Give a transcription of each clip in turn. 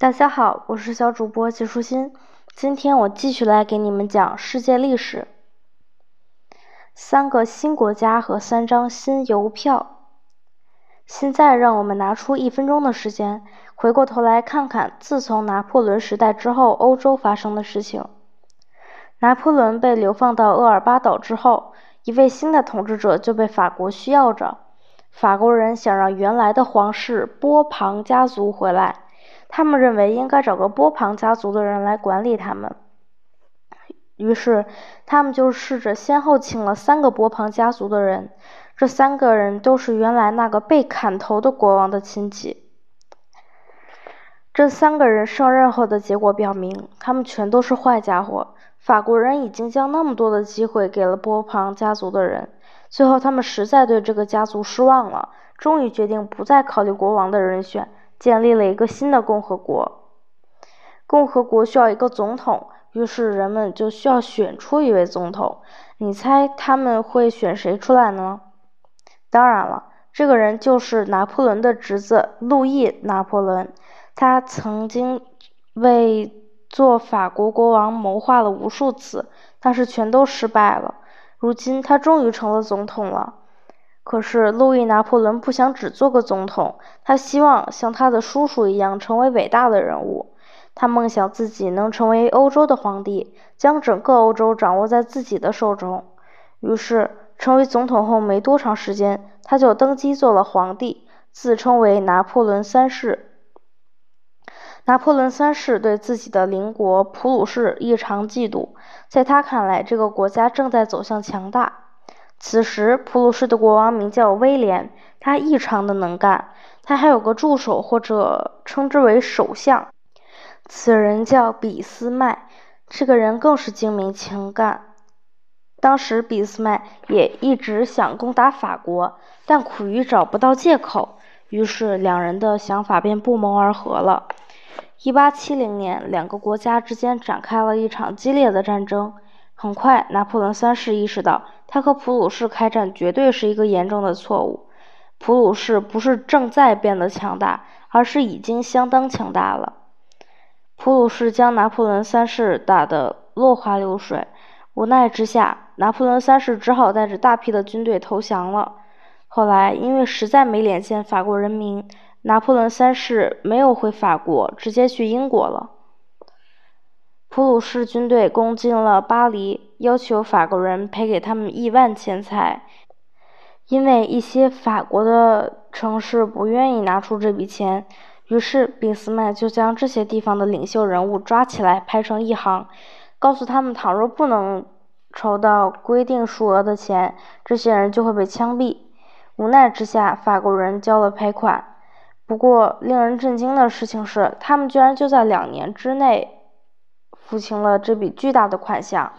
大家好，我是小主播季舒心。今天我继续来给你们讲世界历史。三个新国家和三张新邮票。现在让我们拿出一分钟的时间，回过头来看看自从拿破仑时代之后，欧洲发生的事情。拿破仑被流放到厄尔巴岛之后，一位新的统治者就被法国需要着。法国人想让原来的皇室波旁家族回来。他们认为应该找个波旁家族的人来管理他们，于是他们就试着先后请了三个波旁家族的人，这三个人都是原来那个被砍头的国王的亲戚。这三个人上任后的结果表明，他们全都是坏家伙。法国人已经将那么多的机会给了波旁家族的人，最后他们实在对这个家族失望了，终于决定不再考虑国王的人选。建立了一个新的共和国。共和国需要一个总统，于是人们就需要选出一位总统。你猜他们会选谁出来呢？当然了，这个人就是拿破仑的侄子路易·拿破仑。他曾经为做法国国王谋划了无数次，但是全都失败了。如今他终于成了总统了。可是，路易·拿破仑不想只做个总统，他希望像他的叔叔一样成为伟大的人物。他梦想自己能成为欧洲的皇帝，将整个欧洲掌握在自己的手中。于是，成为总统后没多长时间，他就登基做了皇帝，自称为拿破仑三世。拿破仑三世对自己的邻国普鲁士异常嫉妒，在他看来，这个国家正在走向强大。此时，普鲁士的国王名叫威廉，他异常的能干。他还有个助手，或者称之为首相，此人叫俾斯麦。这个人更是精明勤干。当时，俾斯麦也一直想攻打法国，但苦于找不到借口，于是两人的想法便不谋而合了。一八七零年，两个国家之间展开了一场激烈的战争。很快，拿破仑三世意识到，他和普鲁士开战绝对是一个严重的错误。普鲁士不是正在变得强大，而是已经相当强大了。普鲁士将拿破仑三世打得落花流水，无奈之下，拿破仑三世只好带着大批的军队投降了。后来，因为实在没脸见法国人民，拿破仑三世没有回法国，直接去英国了。普鲁士军队攻进了巴黎，要求法国人赔给他们亿万钱财。因为一些法国的城市不愿意拿出这笔钱，于是俾斯麦就将这些地方的领袖人物抓起来排成一行，告诉他们，倘若不能筹到规定数额的钱，这些人就会被枪毙。无奈之下，法国人交了赔款。不过，令人震惊的事情是，他们居然就在两年之内。付清了这笔巨大的款项，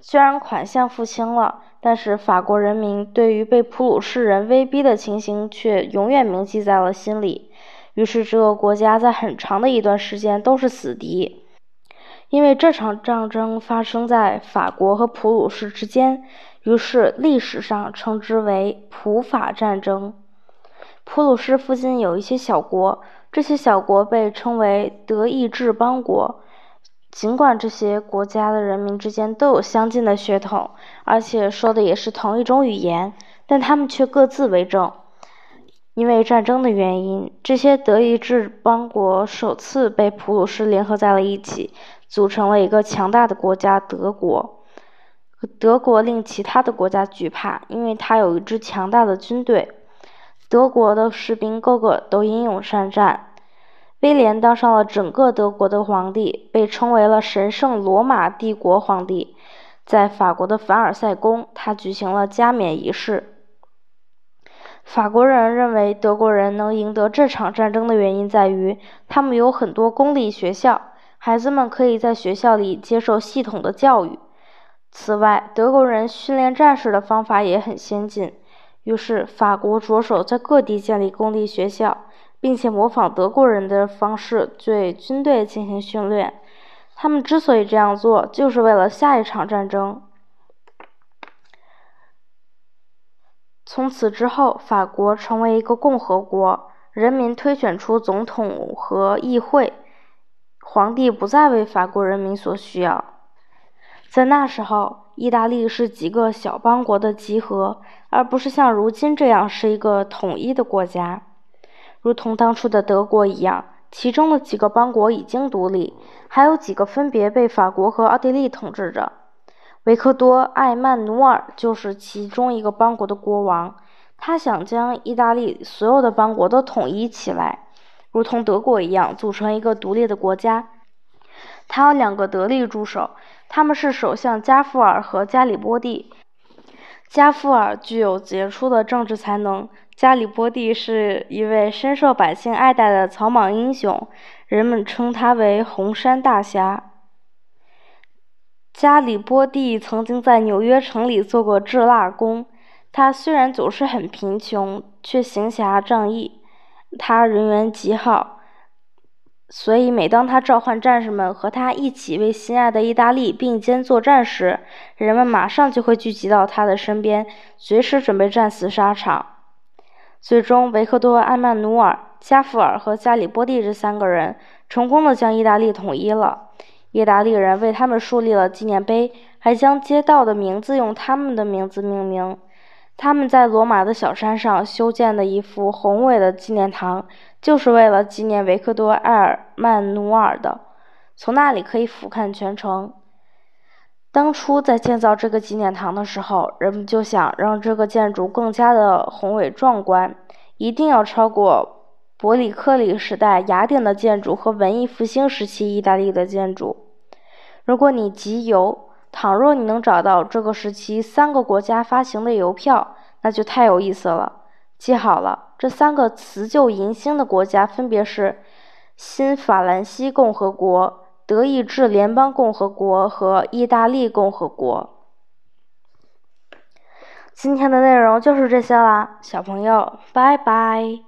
虽然款项付清了，但是法国人民对于被普鲁士人威逼的情形却永远铭记在了心里。于是，这个国家在很长的一段时间都是死敌。因为这场战争发生在法国和普鲁士之间，于是历史上称之为普法战争。普鲁士附近有一些小国，这些小国被称为德意志邦国。尽管这些国家的人民之间都有相近的血统，而且说的也是同一种语言，但他们却各自为政。因为战争的原因，这些德意志邦国首次被普鲁士联合在了一起，组成了一个强大的国家——德国。德国令其他的国家惧怕，因为它有一支强大的军队。德国的士兵个个都英勇善战。威廉当上了整个德国的皇帝，被称为了神圣罗马帝国皇帝。在法国的凡尔赛宫，他举行了加冕仪式。法国人认为德国人能赢得这场战争的原因在于，他们有很多公立学校，孩子们可以在学校里接受系统的教育。此外，德国人训练战士的方法也很先进，于是法国着手在各地建立公立学校。并且模仿德国人的方式对军队进行训练。他们之所以这样做，就是为了下一场战争。从此之后，法国成为一个共和国，人民推选出总统和议会。皇帝不再为法国人民所需要。在那时候，意大利是几个小邦国的集合，而不是像如今这样是一个统一的国家。如同当初的德国一样，其中的几个邦国已经独立，还有几个分别被法国和奥地利统治着。维克多·艾曼努尔就是其中一个邦国的国王，他想将意大利所有的邦国都统一起来，如同德国一样，组成一个独立的国家。他有两个得力助手，他们是首相加富尔和加里波第。加夫尔具有杰出的政治才能，加里波第是一位深受百姓爱戴的草莽英雄，人们称他为“红山大侠”。加里波第曾经在纽约城里做过制蜡工，他虽然总是很贫穷，却行侠仗义，他人缘极好。所以，每当他召唤战士们和他一起为心爱的意大利并肩作战时，人们马上就会聚集到他的身边，随时准备战死沙场。最终，维克多·艾曼努尔、加夫尔和加里波第这三个人成功的将意大利统一了。意大利人为他们树立了纪念碑，还将街道的名字用他们的名字命名。他们在罗马的小山上修建的一幅宏伟的纪念堂，就是为了纪念维克多·埃尔曼努尔的。从那里可以俯瞰全城。当初在建造这个纪念堂的时候，人们就想让这个建筑更加的宏伟壮观，一定要超过伯里克里时代雅典的建筑和文艺复兴时期意大利的建筑。如果你集邮，倘若你能找到这个时期三个国家发行的邮票，那就太有意思了。记好了，这三个辞旧迎新的国家分别是新法兰西共和国、德意志联邦共和国和意大利共和国。今天的内容就是这些啦，小朋友，拜拜。